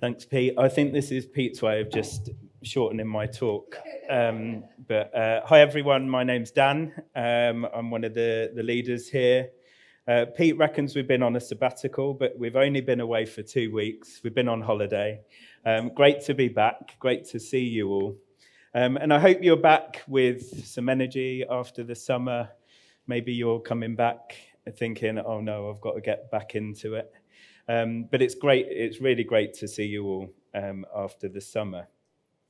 Thanks, Pete. I think this is Pete's way of just shortening my talk. Um, but uh, hi, everyone. My name's Dan. Um, I'm one of the, the leaders here. Uh, Pete reckons we've been on a sabbatical, but we've only been away for two weeks. We've been on holiday. Um, great to be back. Great to see you all. Um, and I hope you're back with some energy after the summer. Maybe you're coming back thinking, oh no, I've got to get back into it. Um, but it's great, it's really great to see you all um, after the summer.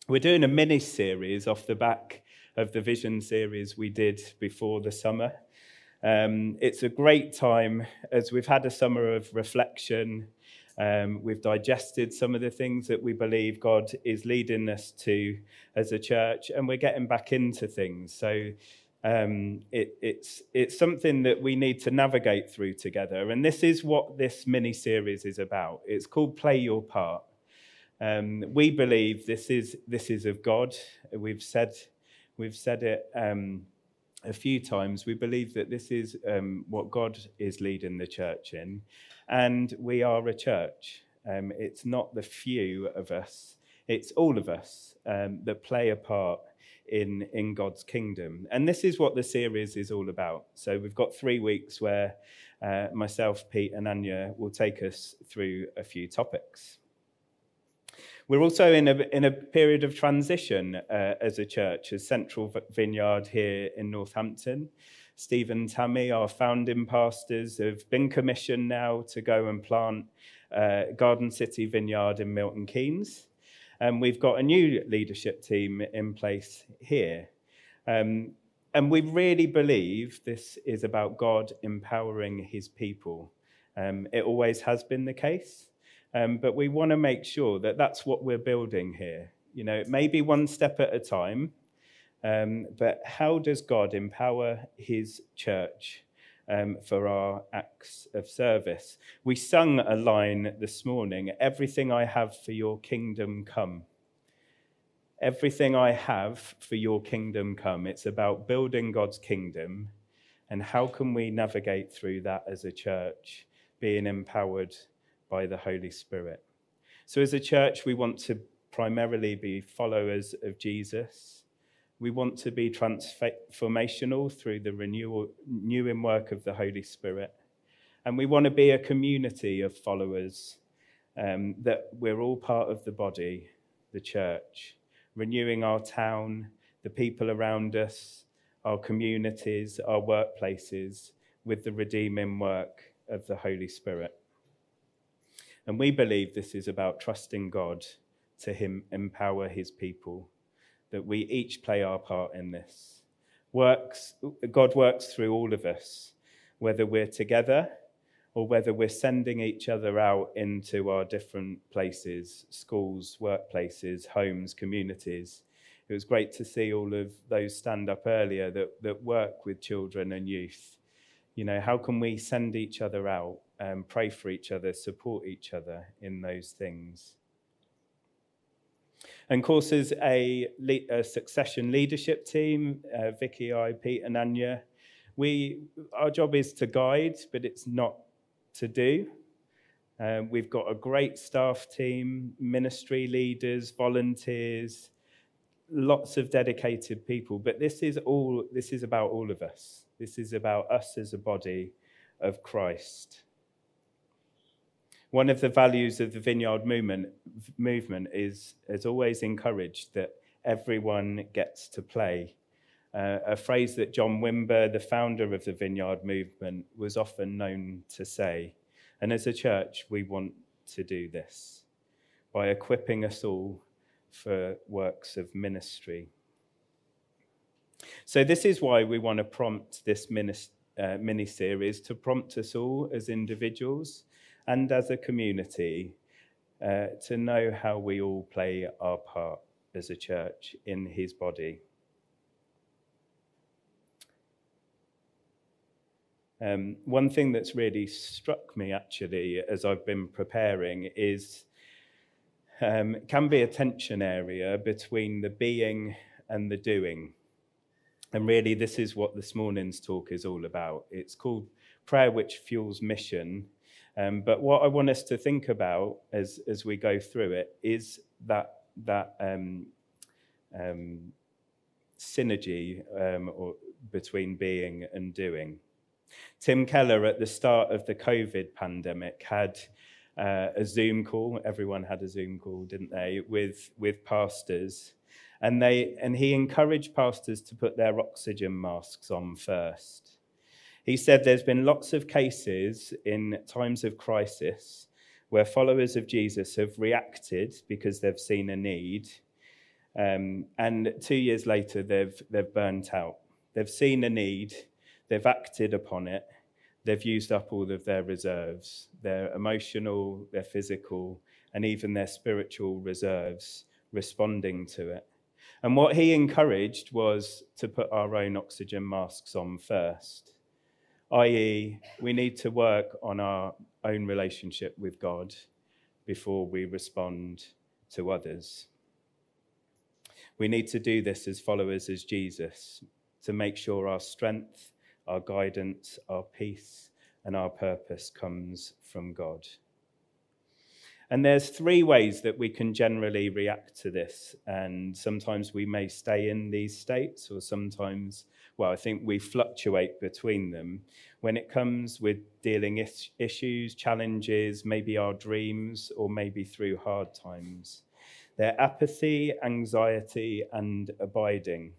We're doing a mini series off the back of the vision series we did before the summer. Um, it's a great time as we've had a summer of reflection. Um, we've digested some of the things that we believe God is leading us to as a church, and we're getting back into things. So um, it, it's, it's something that we need to navigate through together. And this is what this mini series is about. It's called Play Your Part. Um, we believe this is, this is of God. We've said, we've said it um, a few times. We believe that this is um, what God is leading the church in. And we are a church. Um, it's not the few of us, it's all of us um, that play a part in, in God's kingdom. And this is what the series is all about. So we've got three weeks where uh, myself, Pete, and Anya will take us through a few topics. We're also in a, in a period of transition uh, as a church, as Central Vineyard here in Northampton. Steve and Tammy, our founding pastors, have been commissioned now to go and plant uh, Garden City Vineyard in Milton Keynes. And we've got a new leadership team in place here. Um, and we really believe this is about God empowering his people. Um, it always has been the case, um, but we want to make sure that that's what we're building here. You know, it may be one step at a time, um, but how does God empower his church um, for our acts of service. We sung a line this morning Everything I have for your kingdom come. Everything I have for your kingdom come. It's about building God's kingdom and how can we navigate through that as a church, being empowered by the Holy Spirit. So, as a church, we want to primarily be followers of Jesus we want to be transformational through the renewal, renewing work of the Holy Spirit. And we want to be a community of followers um, that we're all part of the body, the church, renewing our town, the people around us, our communities, our workplaces with the redeeming work of the Holy Spirit. And we believe this is about trusting God to him empower his people that we each play our part in this. Works, God works through all of us, whether we're together or whether we're sending each other out into our different places schools, workplaces, homes, communities. It was great to see all of those stand up earlier that, that work with children and youth. You know, how can we send each other out, and pray for each other, support each other in those things? And course, as a, a succession leadership team, uh, Vicky, I, Pete, and Anya, we, our job is to guide, but it's not to do. Um, we've got a great staff team, ministry leaders, volunteers, lots of dedicated people. But this is all. This is about all of us. This is about us as a body of Christ. One of the values of the Vineyard movement, movement is, has always encouraged that everyone gets to play. Uh, a phrase that John Wimber, the founder of the Vineyard movement, was often known to say. And as a church, we want to do this by equipping us all for works of ministry. So, this is why we want to prompt this uh, mini series to prompt us all as individuals and as a community uh, to know how we all play our part as a church in his body. Um, one thing that's really struck me actually as I've been preparing is um, can be a tension area between the being and the doing. And really, this is what this morning's talk is all about. It's called Prayer Which Fuels Mission Um, but what I want us to think about as, as we go through it is that, that um, um, synergy um, or, between being and doing. Tim Keller, at the start of the COVID pandemic, had uh, a Zoom call. Everyone had a Zoom call, didn't they, with, with pastors. And, they, and he encouraged pastors to put their oxygen masks on first. He said there's been lots of cases in times of crisis where followers of Jesus have reacted because they've seen a need. Um, and two years later, they've, they've burnt out. They've seen a need, they've acted upon it, they've used up all of their reserves, their emotional, their physical, and even their spiritual reserves responding to it. And what he encouraged was to put our own oxygen masks on first, i.e., we need to work on our own relationship with God before we respond to others. We need to do this as followers as Jesus to make sure our strength, our guidance, our peace, and our purpose comes from God. And there's three ways that we can generally react to this. And sometimes we may stay in these states, or sometimes, well, I think we fluctuate between them. When it comes with dealing is- issues, challenges, maybe our dreams, or maybe through hard times, they're apathy, anxiety, and abiding.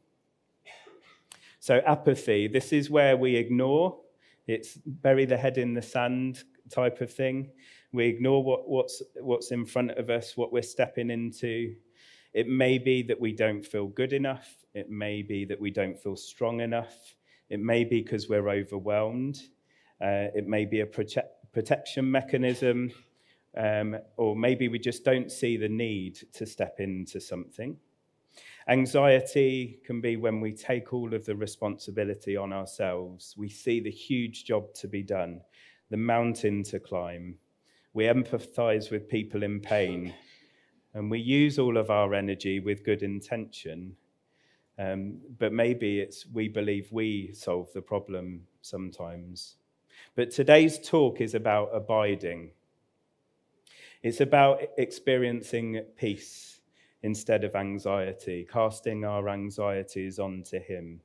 So, apathy, this is where we ignore, it's bury the head in the sand type of thing. We ignore what, what's, what's in front of us, what we're stepping into. It may be that we don't feel good enough. It may be that we don't feel strong enough. It may be because we're overwhelmed. Uh, it may be a prote- protection mechanism. Um, or maybe we just don't see the need to step into something. Anxiety can be when we take all of the responsibility on ourselves. We see the huge job to be done, the mountain to climb. We empathize with people in pain, and we use all of our energy with good intention. Um, but maybe it's we believe we solve the problem sometimes. But today's talk is about abiding. It's about experiencing peace instead of anxiety, casting our anxieties onto Him.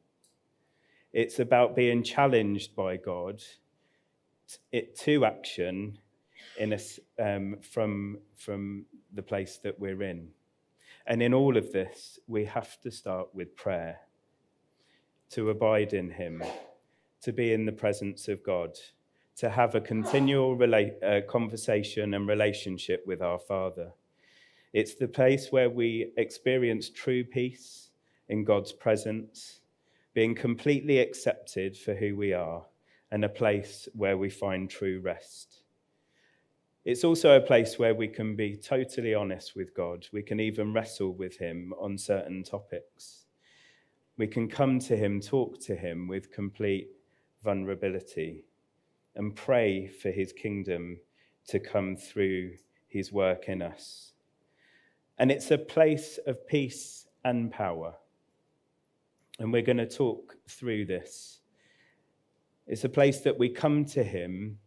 It's about being challenged by God it, to action in a, um, from, from the place that we're in. And in all of this, we have to start with prayer to abide in Him, to be in the presence of God, to have a continual rela- uh, conversation and relationship with our Father. It's the place where we experience true peace in God's presence, being completely accepted for who we are, and a place where we find true rest. It's also a place where we can be totally honest with God. We can even wrestle with Him on certain topics. We can come to Him, talk to Him with complete vulnerability, and pray for His kingdom to come through His work in us. And it's a place of peace and power. And we're going to talk through this. It's a place that we come to Him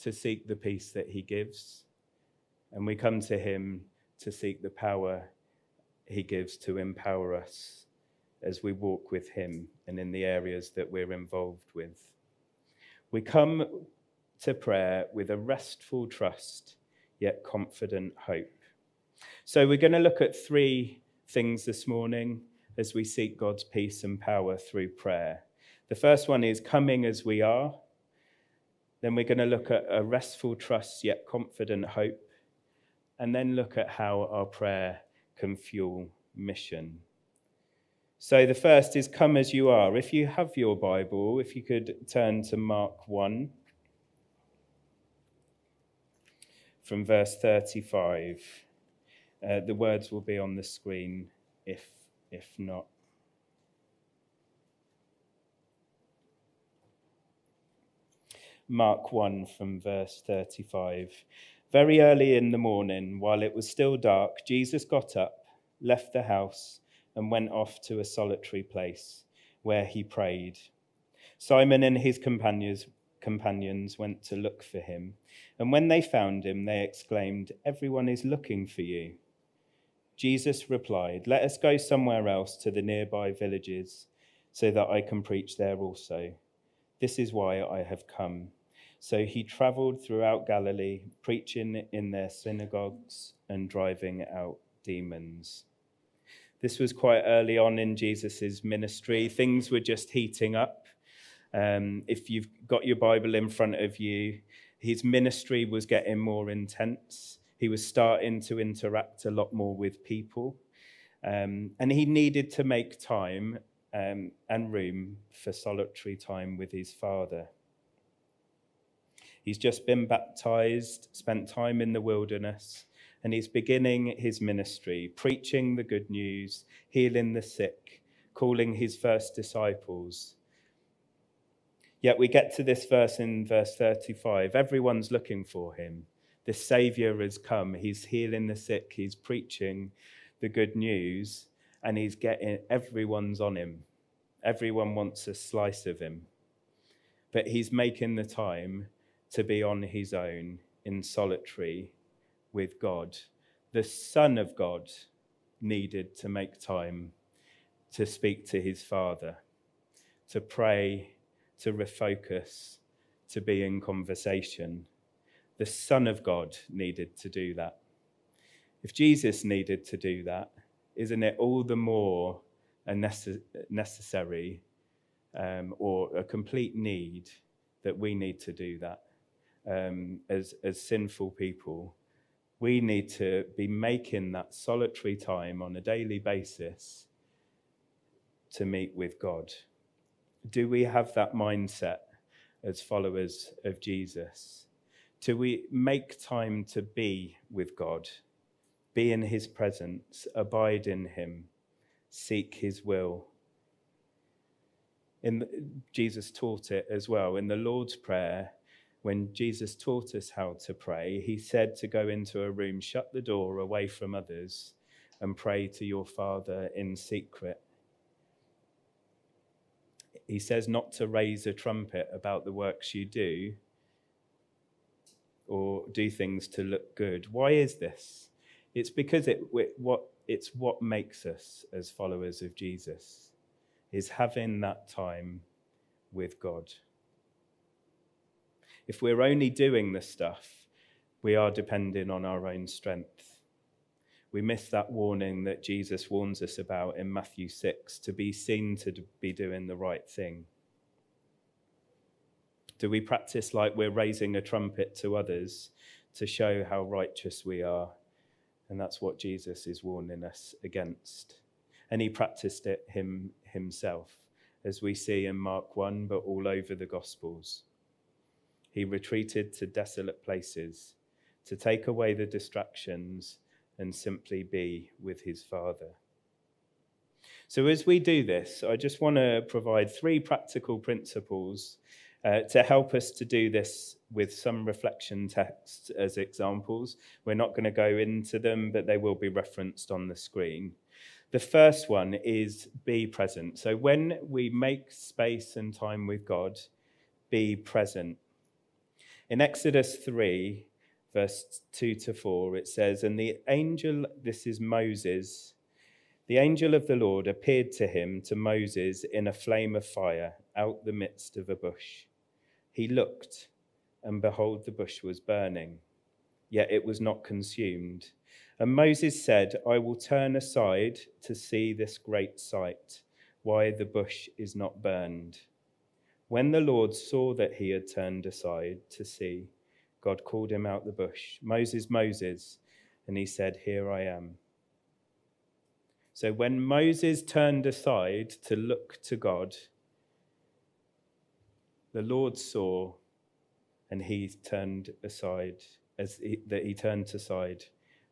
to seek the peace that He gives. And we come to Him to seek the power He gives to empower us as we walk with Him and in the areas that we're involved with. We come to prayer with a restful trust, yet confident hope. So we're going to look at three things this morning as we seek God's peace and power through prayer. The first one is coming as we are. Then we're going to look at a restful trust yet confident hope. And then look at how our prayer can fuel mission. So the first is come as you are. If you have your Bible, if you could turn to Mark 1 from verse 35. Uh, the words will be on the screen if, if not. Mark 1 from verse 35. Very early in the morning, while it was still dark, Jesus got up, left the house, and went off to a solitary place where he prayed. Simon and his companions, companions went to look for him. And when they found him, they exclaimed, Everyone is looking for you. Jesus replied, Let us go somewhere else to the nearby villages, so that I can preach there also. This is why I have come. So he traveled throughout Galilee, preaching in their synagogues and driving out demons. This was quite early on in Jesus' ministry. Things were just heating up. Um, if you've got your Bible in front of you, his ministry was getting more intense. He was starting to interact a lot more with people. Um, and he needed to make time um, and room for solitary time with his father. He's just been baptized, spent time in the wilderness, and he's beginning his ministry, preaching the good news, healing the sick, calling his first disciples. Yet we get to this verse in verse 35 everyone's looking for him. The Savior has come. He's healing the sick, he's preaching the good news, and he's getting everyone's on him. Everyone wants a slice of him. But he's making the time to be on his own in solitary with God. The Son of God needed to make time to speak to his Father, to pray, to refocus, to be in conversation. The Son of God needed to do that. If Jesus needed to do that, isn't it all the more a necess- necessary um, or a complete need that we need to do that um, as, as sinful people? We need to be making that solitary time on a daily basis to meet with God. Do we have that mindset as followers of Jesus? Do we make time to be with God, be in his presence, abide in him, seek his will? In the, Jesus taught it as well. In the Lord's Prayer, when Jesus taught us how to pray, he said to go into a room, shut the door away from others, and pray to your Father in secret he says not to raise a trumpet about the works you do or do things to look good. Why is this? It's because it, what, it's what makes us as followers of Jesus, is having that time with God. If we're only doing the stuff, we are depending on our own strength we miss that warning that Jesus warns us about in Matthew 6 to be seen to be doing the right thing. Do we practice like we're raising a trumpet to others to show how righteous we are? And that's what Jesus is warning us against. And he practiced it him, himself, as we see in Mark 1, but all over the Gospels. He retreated to desolate places to take away the distractions and simply be with his Father. So, as we do this, I just want to provide three practical principles uh, to help us to do this with some reflection texts as examples. We're not going to go into them, but they will be referenced on the screen. The first one is be present. So, when we make space and time with God, be present. In Exodus 3, verse 2 to 4, it says, And the angel, this is Moses, the angel of the Lord appeared to him, to Moses, in a flame of fire out the midst of a bush. He looked, and behold, the bush was burning, yet it was not consumed. And Moses said, I will turn aside to see this great sight, why the bush is not burned. When the Lord saw that he had turned aside to see, God called him out the bush, Moses, Moses, and he said, Here I am. So when Moses turned aside to look to God, the Lord saw and he turned aside, as he, that he turned aside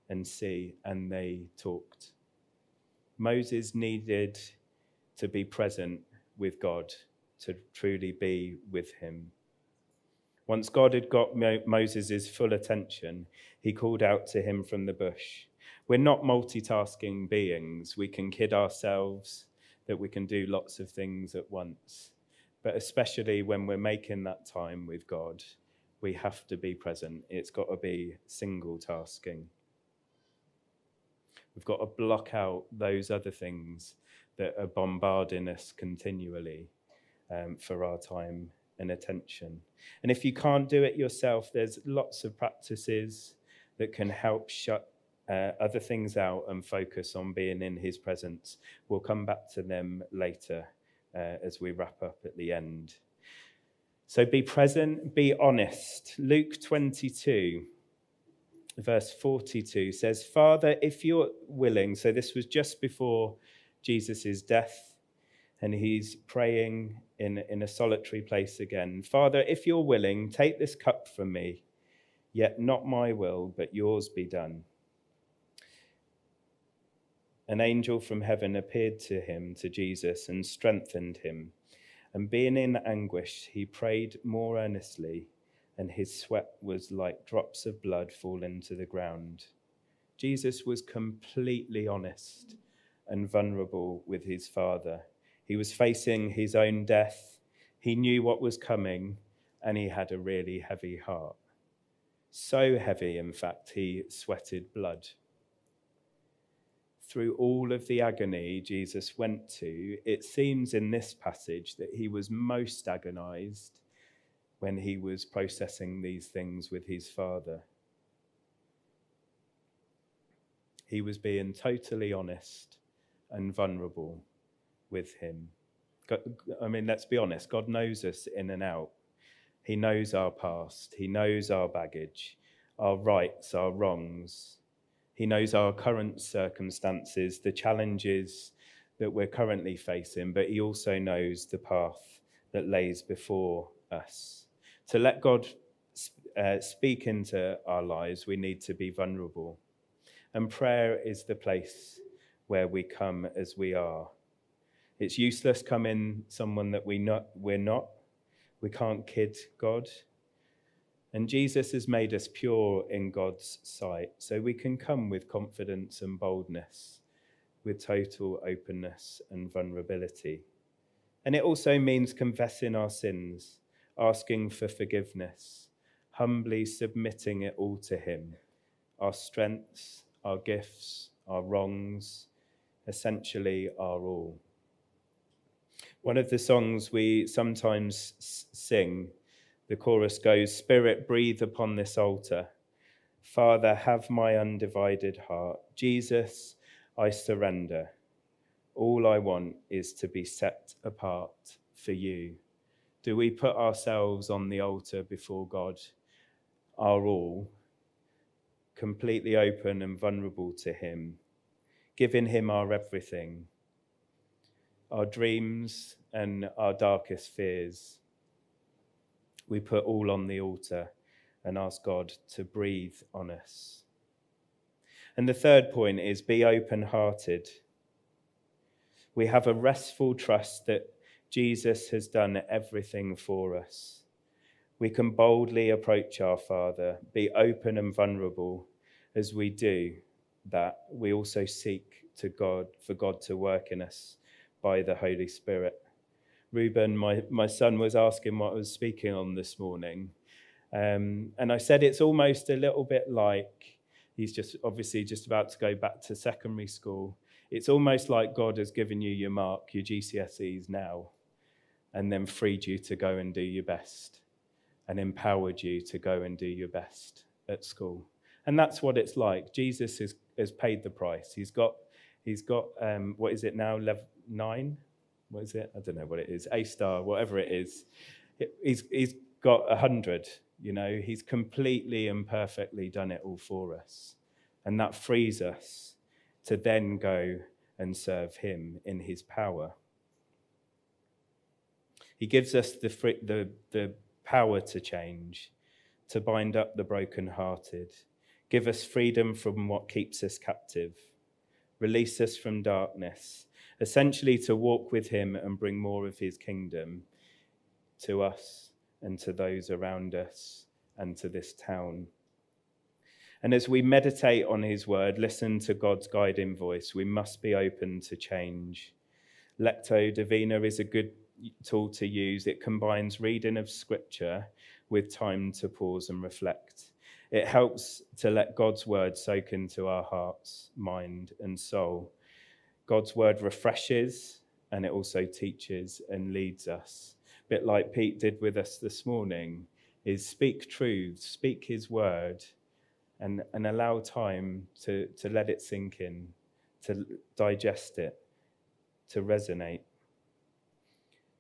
and see, and they talked. Moses needed to be present with God, to truly be with him. Once God had got Moses' full attention, he called out to him from the bush. We're not multitasking beings. We can kid ourselves that we can do lots of things at once. But especially when we're making that time with God, we have to be present. It's got to be single tasking. We've got to block out those other things that are bombarding us continually um, for our time and attention. And if you can't do it yourself, there's lots of practices that can help shut uh, other things out and focus on being in His presence. We'll come back to them later uh, as we wrap up at the end. So be present, be honest. Luke 22, verse 42 says, Father, if you're willing, so this was just before Jesus' death, and he's praying in, in a solitary place again. Father, if you're willing, take this cup from me, yet not my will, but yours be done. An angel from heaven appeared to him, to Jesus, and strengthened him. And being in anguish, he prayed more earnestly, and his sweat was like drops of blood falling to the ground. Jesus was completely honest and vulnerable with his Father. He was facing his own death. He knew what was coming, and he had a really heavy heart. So heavy, in fact, he sweated blood through all of the agony Jesus went to, it seems in this passage that he was most agonized when he was processing these things with his father. He was being totally honest and vulnerable with him. I mean, let's be honest, God knows us in and out. He knows our past, He knows our baggage, our rights, our wrongs. He knows our current circumstances, the challenges that we're currently facing, but He also knows the path that lays before us. To let God uh, speak into our lives, we need to be vulnerable. And prayer is the place where we come as we are. It's useless coming someone that we not, we're not. We can't kid God. And Jesus has made us pure in God's sight, so we can come with confidence and boldness, with total openness and vulnerability. And it also means confessing our sins, asking for forgiveness, humbly submitting it all to Him our strengths, our gifts, our wrongs, essentially our all. One of the songs we sometimes sing the chorus goes Spirit, breathe upon this altar. Father, have my undivided heart. Jesus, I surrender. All I want is to be set apart for you. Do we put ourselves on the altar before God, our all, completely open and vulnerable to Him, giving Him our everything, our dreams and our darkest fears? we put all on the altar and ask God to breathe on us. And the third point is be open hearted. We have a restful trust that Jesus has done everything for us. We can boldly approach our Father, be open and vulnerable. As we do that, we also seek to God for God to work in us by the Holy Spirit. Ruben, my, my son, was asking what I was speaking on this morning. Um, and I said it's almost a little bit like he's just obviously just about to go back to secondary school. It's almost like God has given you your mark, your GCSEs now, and then freed you to go and do your best and empowered you to go and do your best at school. And that's what it's like. Jesus has, has paid the price. He's got, he's got um, what is it now, level nine? what is it? I don't know what it is, A star, whatever it is. He's, he's got a hundred, you know, he's completely and perfectly done it all for us. And that frees us to then go and serve him in his power. He gives us the, the, the power to change, to bind up the brokenhearted, give us freedom from what keeps us captive, release us from darkness, essentially to walk with him and bring more of his kingdom to us and to those around us and to this town. And as we meditate on his word, listen to God's guiding voice, we must be open to change. Lectio Divina is a good tool to use. It combines reading of scripture with time to pause and reflect. It helps to let God's word soak into our hearts, mind, and soul. God's word refreshes and it also teaches and leads us. A bit like Pete did with us this morning, is speak truth, speak his word, and, and allow time to, to let it sink in, to digest it, to resonate.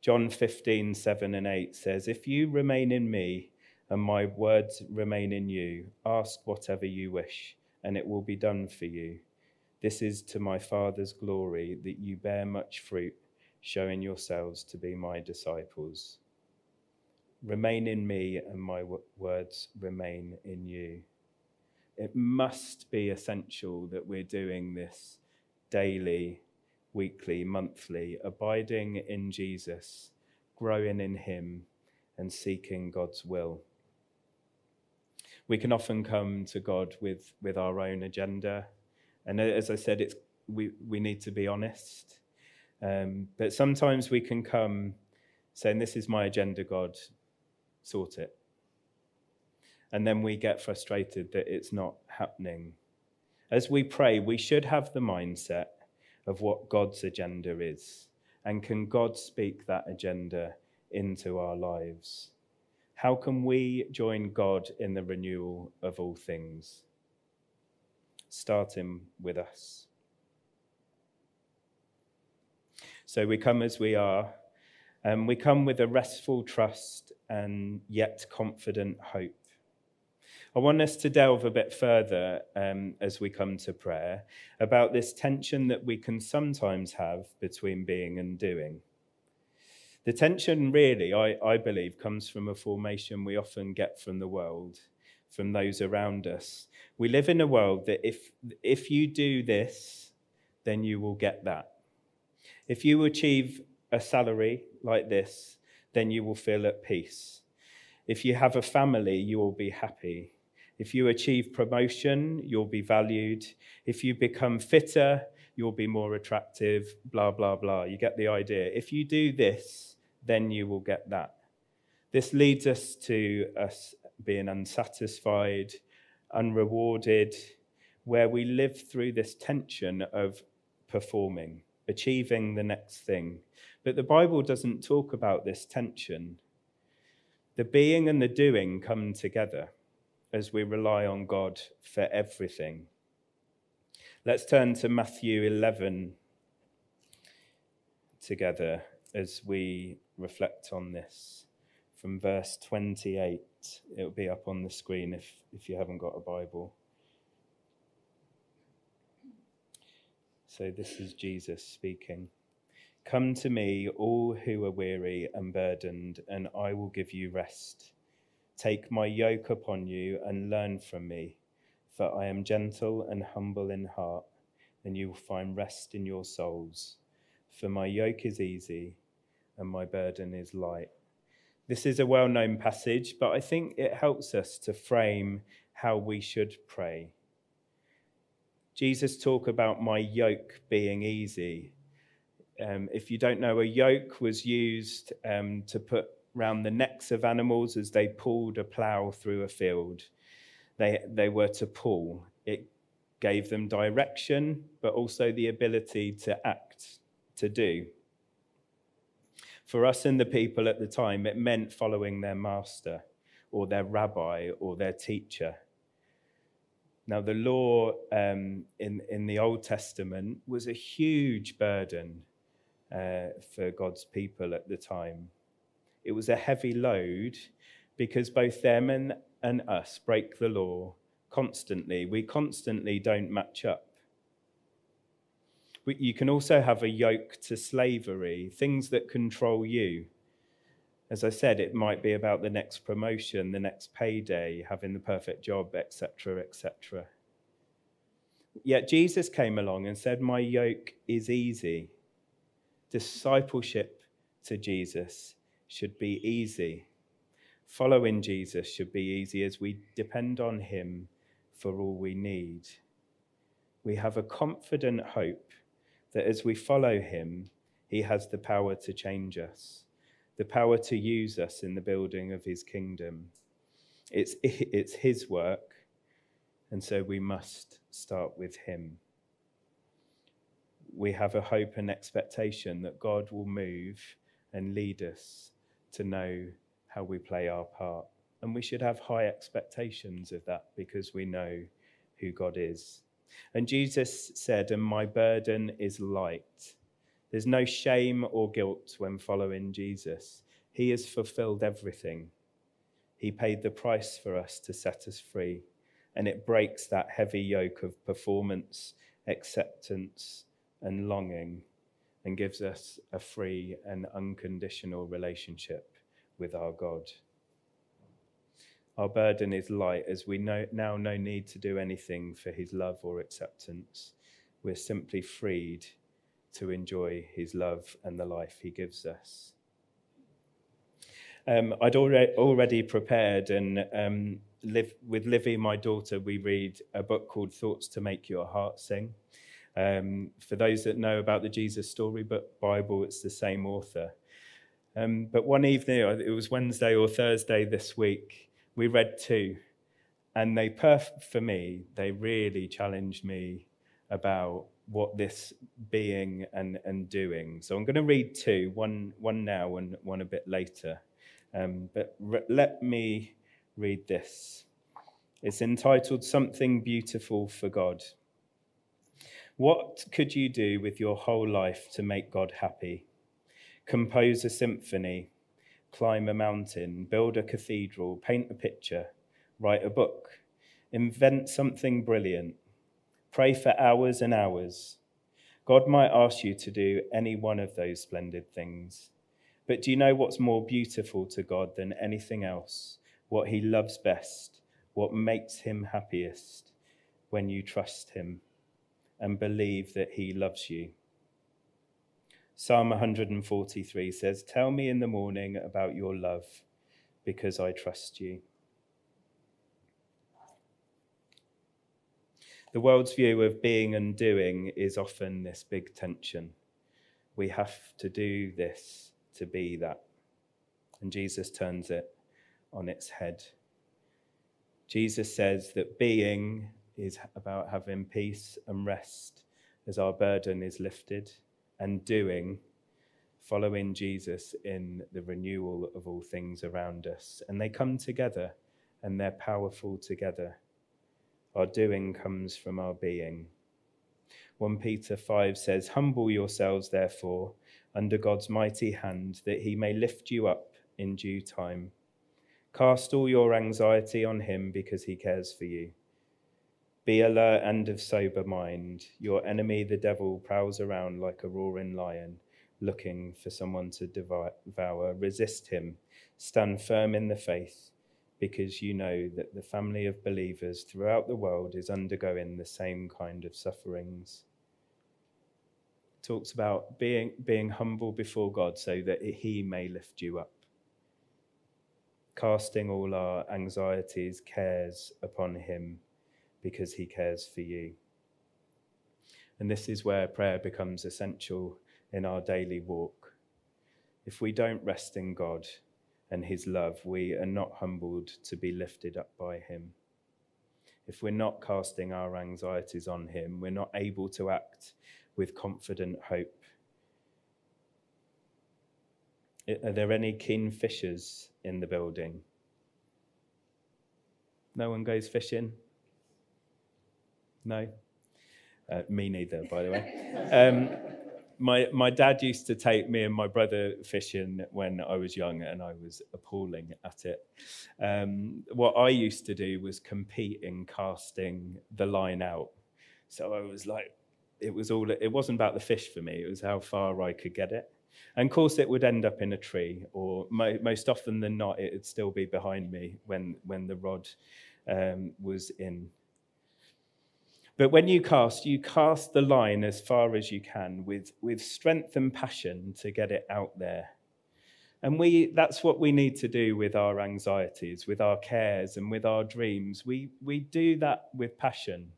John 15, 7 and 8 says, If you remain in me and my words remain in you, ask whatever you wish, and it will be done for you. This is to my Father's glory that you bear much fruit, showing yourselves to be my disciples. Remain in me, and my words remain in you. It must be essential that we're doing this daily, weekly, monthly, abiding in Jesus, growing in Him, and seeking God's will. We can often come to God with, with our own agenda. And as I said, it's, we, we need to be honest. Um, but sometimes we can come saying, This is my agenda, God, sort it. And then we get frustrated that it's not happening. As we pray, we should have the mindset of what God's agenda is. And can God speak that agenda into our lives? How can we join God in the renewal of all things? Starting with us. So we come as we are, and we come with a restful trust and yet confident hope. I want us to delve a bit further um, as we come to prayer about this tension that we can sometimes have between being and doing. The tension, really, I, I believe, comes from a formation we often get from the world, from those around us. We live in a world that if, if you do this, then you will get that. If you achieve a salary like this, then you will feel at peace. If you have a family, you will be happy. If you achieve promotion, you'll be valued. If you become fitter, you'll be more attractive, blah, blah, blah. You get the idea. If you do this, then you will get that. This leads us to us being unsatisfied, unrewarded, where we live through this tension of performing, achieving the next thing. But the Bible doesn't talk about this tension. The being and the doing come together as we rely on God for everything. Let's turn to Matthew 11 together as we reflect on this from verse 28. It'll be up on the screen if, if you haven't got a Bible. So, this is Jesus speaking. Come to me, all who are weary and burdened, and I will give you rest. Take my yoke upon you and learn from me, for I am gentle and humble in heart, and you will find rest in your souls. For my yoke is easy and my burden is light. This is a well known passage, but I think it helps us to frame how we should pray. Jesus talked about my yoke being easy. Um, if you don't know, a yoke was used um, to put round the necks of animals as they pulled a plough through a field. They, they were to pull. It gave them direction, but also the ability to act, to do. For us and the people at the time, it meant following their master or their rabbi or their teacher. Now, the law um, in, in the Old Testament was a huge burden uh, for God's people at the time. It was a heavy load because both them and, and us break the law constantly. We constantly don't match up. We, you can also have a yoke to slavery, things that control you. As I said, it might be about the next promotion, the next payday, having the perfect job, etc., etc. Yet Jesus came along and said, My yoke is easy. Discipleship to Jesus should be easy. Following Jesus should be easy as we depend on him for all we need. We have a confident hope that as we follow him, he has the power to change us. the power to use us in the building of his kingdom. It's, it's his work, and so we must start with him. We have a hope and expectation that God will move and lead us to know how we play our part. And we should have high expectations of that because we know who God is. And Jesus said, And my burden is light. There's no shame or guilt when following Jesus. He has fulfilled everything. He paid the price for us to set us free. And it breaks that heavy yoke of performance, acceptance, and longing and gives us a free and unconditional relationship with our God. Our burden is light as we know, now no need to do anything for his love or acceptance. We're simply freed to enjoy his love and the life he gives us. Um, I'd already, already prepared, and um, with Livy, my daughter, we read a book called Thoughts to Make Your Heart Sing. Um, for those that know about the Jesus Storybook Bible, it's the same author. Um, but one evening, it was Wednesday or Thursday this week, we read two. And they, perf- for me, they really challenged me about what this being and, and doing. So I'm going to read two, one, one now and one a bit later. Um, but re- let me read this. It's entitled Something Beautiful for God. What could you do with your whole life to make God happy? Compose a symphony, climb a mountain, build a cathedral, paint a picture, write a book, invent something brilliant, pray for hours and hours. God might ask you to do any one of those splendid things. But do you know what's more beautiful to God than anything else? What he loves best, what makes him happiest when you trust him and believe that he loves you. Psalm 143 says, Tell me in the morning about your love because I trust you. The world's view of being and doing is often this big tension. We have to do this to be that. And Jesus turns it on its head. Jesus says that being is about having peace and rest as our burden is lifted, and doing, following Jesus in the renewal of all things around us. And they come together and they're powerful together. Our doing comes from our being. 1 Peter 5 says, Humble yourselves, therefore, under God's mighty hand, that he may lift you up in due time. Cast all your anxiety on him because he cares for you. Be alert and of sober mind. Your enemy, the devil, prowls around like a roaring lion, looking for someone to devour. Resist him. Stand firm in the faith, because you know that the family of believers throughout the world is undergoing the same kind of sufferings. Talks about being, being humble before God so that he may lift you up. Casting all our anxieties, cares upon him because he cares for you. And this is where prayer becomes essential in our daily walk. If we don't rest in God and his love, we are not humbled to be lifted up by him. If we're not casting our anxieties on him, we're not able to act with confident hope. Are there any keen fishers in the building? No one goes fishing? No? Uh, me neither, by the way. Um, my, my dad used to take me and my brother fishing when I was young, and I was appalling at it. Um, what I used to do was compete in casting the line out. So I was like, it was all, it wasn't about the fish for me, it was how far I could get it. And of course, it would end up in a tree, or mo- most often than not, it would still be behind me when, when the rod um, was in but when you cast, you cast the line as far as you can with, with strength and passion to get it out there. And we, that's what we need to do with our anxieties, with our cares, and with our dreams. We, we do that with passion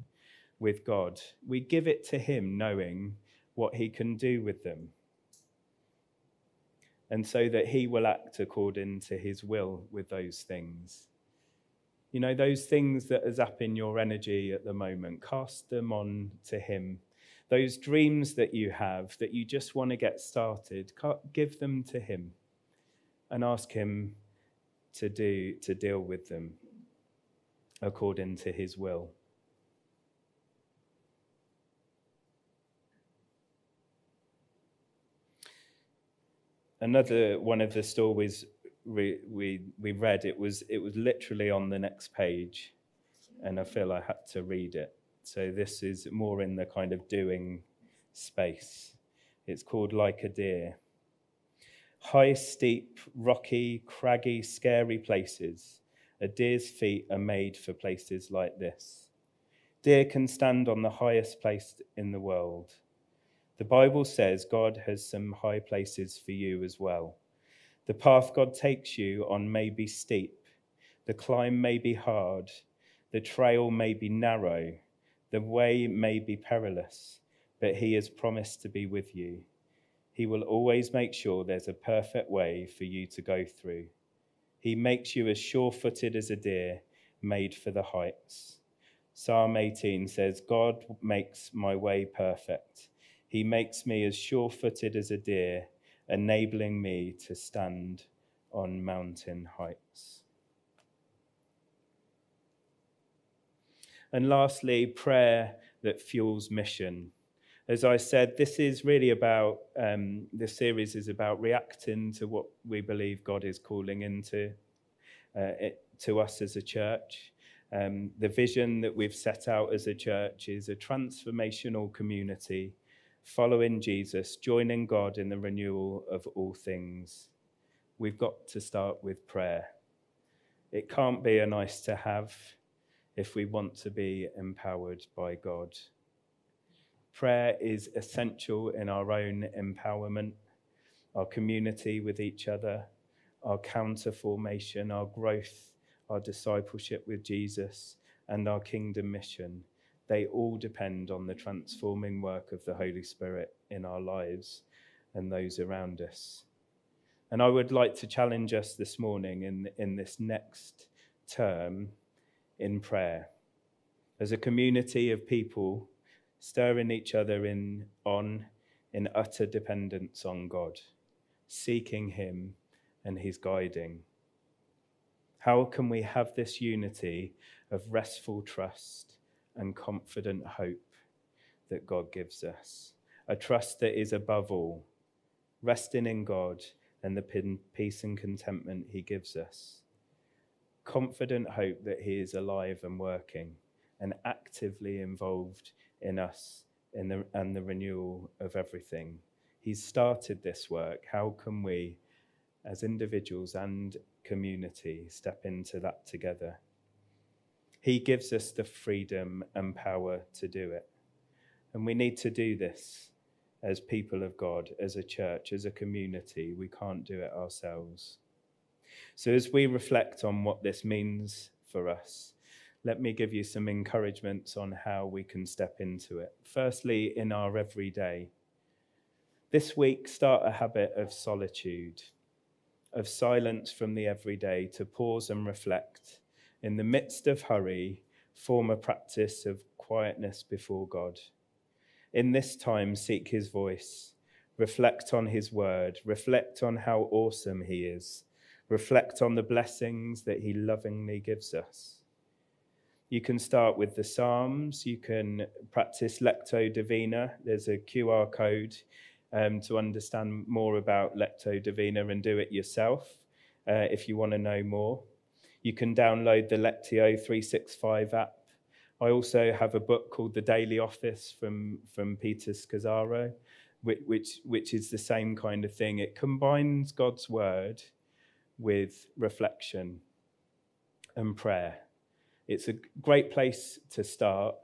with God. We give it to Him knowing what He can do with them. and so that he will act according to his will with those things. You know, those things that are zapping your energy at the moment, cast them on to him. Those dreams that you have that you just want to get started, give them to him and ask him to do to deal with them according to his will. another one of the stories we, we, read, it was, it was literally on the next page, and I feel I had to read it. So this is more in the kind of doing space. It's called Like a Deer. High, steep, rocky, craggy, scary places. A deer's feet are made for places like this. Deer can stand on the highest place in the world. The Bible says God has some high places for you as well. The path God takes you on may be steep, the climb may be hard, the trail may be narrow, the way may be perilous, but He has promised to be with you. He will always make sure there's a perfect way for you to go through. He makes you as sure footed as a deer made for the heights. Psalm 18 says, God makes my way perfect. He makes me as sure footed as a deer, enabling me to stand on mountain heights. And lastly, prayer that fuels mission. As I said, this is really about, um, this series is about reacting to what we believe God is calling into uh, it, to us as a church. Um, the vision that we've set out as a church is a transformational community following Jesus, joining God in the renewal of all things, we've got to start with prayer. It can't be a nice to have if we want to be empowered by God. Prayer is essential in our own empowerment, our community with each other, our counter formation, our growth, our discipleship with Jesus, and our kingdom mission they all depend on the transforming work of the Holy Spirit in our lives and those around us. And I would like to challenge us this morning in, in this next term in prayer. As a community of people stirring each other in on in utter dependence on God, seeking him and his guiding. How can we have this unity of restful trust and confident hope that God gives us. A trust that is above all, resting in God and the peace and contentment He gives us. Confident hope that He is alive and working and actively involved in us in the, and the renewal of everything. He's started this work. How can we, as individuals and community, step into that together? He gives us the freedom and power to do it. And we need to do this as people of God, as a church, as a community. We can't do it ourselves. So, as we reflect on what this means for us, let me give you some encouragements on how we can step into it. Firstly, in our everyday. This week, start a habit of solitude, of silence from the everyday to pause and reflect in the midst of hurry, form a practice of quietness before God. In this time, seek his voice, reflect on his word, reflect on how awesome he is, reflect on the blessings that he lovingly gives us. You can start with the Psalms, you can practice Lectio Divina. There's a QR code um, to understand more about Lectio Divina and do it yourself uh, if you want to know more. You can download the Lectio 365 app. I also have a book called The Daily Office from, from Peter Scazzero, which, which, which is the same kind of thing. It combines God's word with reflection and prayer. It's a great place to start.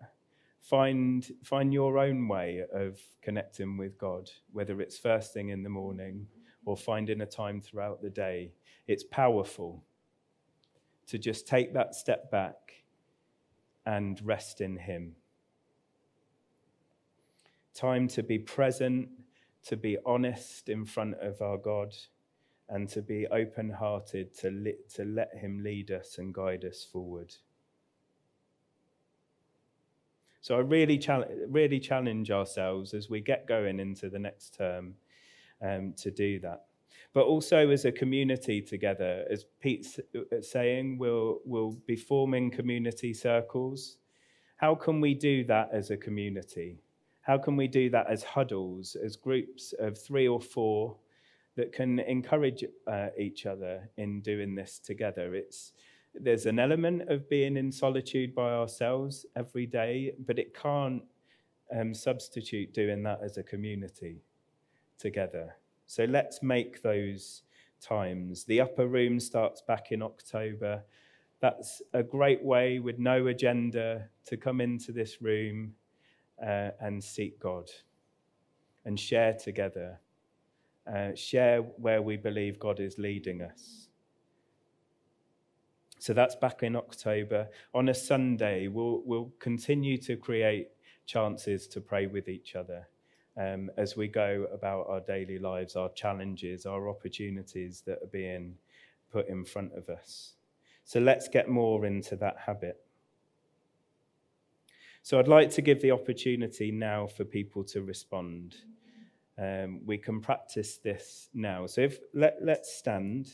Find, find your own way of connecting with God, whether it's first thing in the morning or finding a time throughout the day. It's powerful to just take that step back and rest in Him. Time to be present, to be honest in front of our God, and to be open hearted to, li- to let Him lead us and guide us forward. So I really, chal- really challenge ourselves as we get going into the next term um, to do that. But also as a community together, as Pete's uh, saying, we'll, we'll be forming community circles. How can we do that as a community? How can we do that as huddles, as groups of three or four that can encourage uh, each other in doing this together? It's, there's an element of being in solitude by ourselves every day, but it can't um, substitute doing that as a community together. So let's make those times. The upper room starts back in October. That's a great way with no agenda to come into this room uh, and seek God and share together, uh, share where we believe God is leading us. So that's back in October. On a Sunday, we'll, we'll continue to create chances to pray with each other um, as we go about our daily lives, our challenges, our opportunities that are being put in front of us. So let's get more into that habit. So I'd like to give the opportunity now for people to respond. Um, we can practice this now. So if let, let's stand.